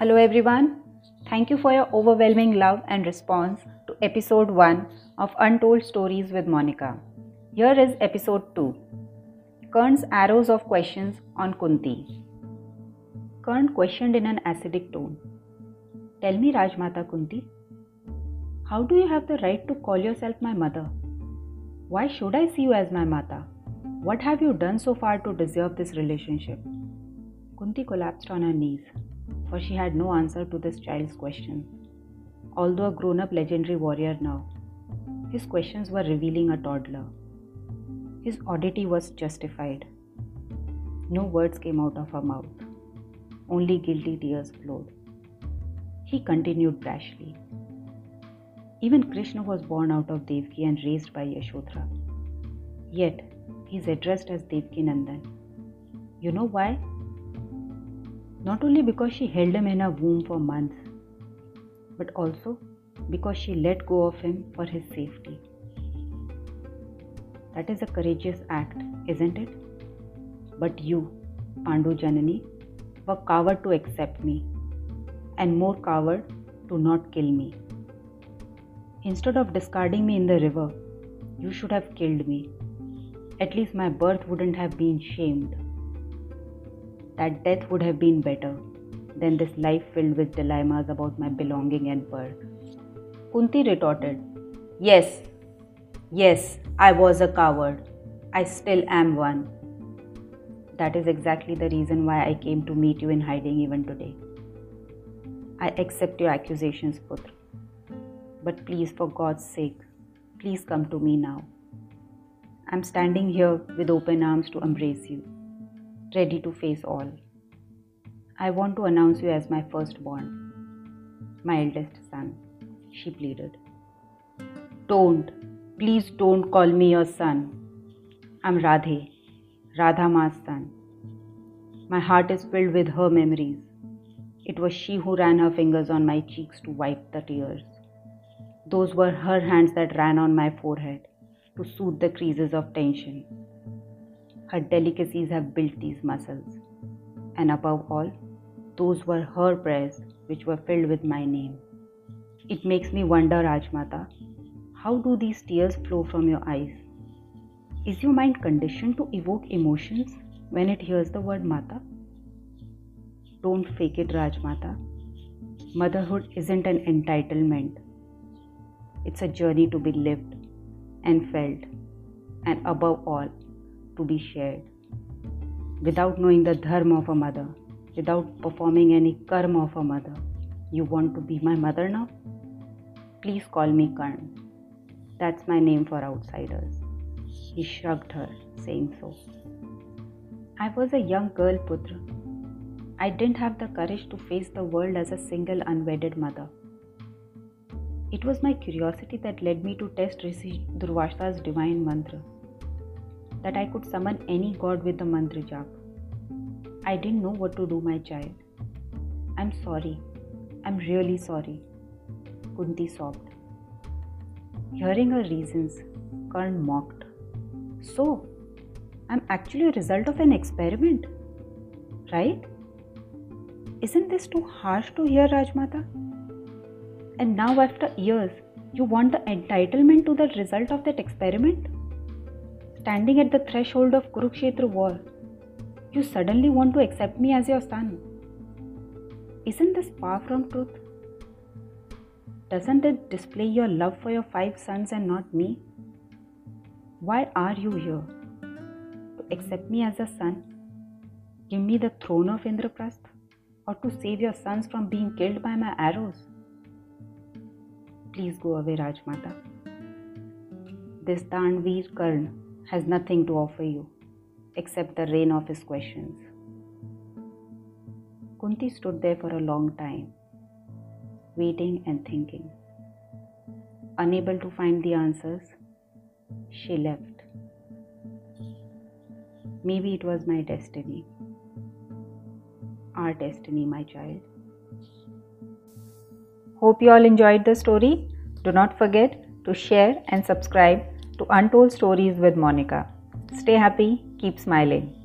Hello, everyone. Thank you for your overwhelming love and response to episode 1 of Untold Stories with Monica. Here is episode 2 Karn's Arrows of Questions on Kunti. Karn questioned in an acidic tone Tell me, Rajmata Kunti, how do you have the right to call yourself my mother? Why should I see you as my mata? What have you done so far to deserve this relationship? Kunti collapsed on her knees, for she had no answer to this child's question. Although a grown up legendary warrior now, his questions were revealing a toddler. His oddity was justified. No words came out of her mouth, only guilty tears flowed. He continued brashly. Even Krishna was born out of Devki and raised by Yashodhara. Yet, he is addressed as Devki Nandan. You know why? Not only because she held him in her womb for months, but also because she let go of him for his safety. That is a courageous act, isn't it? But you, Pandu Janani, were coward to accept me, and more coward to not kill me. Instead of discarding me in the river, you should have killed me. At least my birth wouldn't have been shamed. That death would have been better than this life filled with dilemmas about my belonging and birth. Kunti retorted, Yes, yes, I was a coward. I still am one. That is exactly the reason why I came to meet you in hiding even today. I accept your accusations, Putra. But please, for God's sake, please come to me now. I'm standing here with open arms to embrace you, ready to face all. I want to announce you as my firstborn, my eldest son, she pleaded. Don't, please don't call me your son. I'm Radhe, Radha Ma's son. My heart is filled with her memories. It was she who ran her fingers on my cheeks to wipe the tears. Those were her hands that ran on my forehead to soothe the creases of tension. Her delicacies have built these muscles. And above all, those were her prayers which were filled with my name. It makes me wonder, Rajmata, how do these tears flow from your eyes? Is your mind conditioned to evoke emotions when it hears the word Mata? Don't fake it, Rajmata. Motherhood isn't an entitlement. It's a journey to be lived and felt, and above all, to be shared. Without knowing the dharma of a mother, without performing any karma of a mother, you want to be my mother now? Please call me Karn. That's my name for outsiders. He shrugged her, saying so. I was a young girl, Putra. I didn't have the courage to face the world as a single unwedded mother. It was my curiosity that led me to test Rishi Durvasa's divine mantra. That I could summon any god with the mantra jap. I didn't know what to do, my child. I'm sorry. I'm really sorry. Kunti sobbed. Hearing her reasons, Karn mocked. So, I'm actually a result of an experiment, right? Isn't this too harsh to hear, Rajmata? And now, after years, you want the entitlement to the result of that experiment? Standing at the threshold of Kurukshetra war, you suddenly want to accept me as your son. Isn't this far from truth? Doesn't it display your love for your five sons and not me? Why are you here? To accept me as a son? Give me the throne of Indraprasth? Or to save your sons from being killed by my arrows? Please go away, Rajmata. This Daanveer Karn has nothing to offer you except the rain of his questions. Kunti stood there for a long time, waiting and thinking. Unable to find the answers, she left. Maybe it was my destiny. Our destiny, my child. Hope you all enjoyed the story. Do not forget to share and subscribe to Untold Stories with Monica. Stay happy, keep smiling.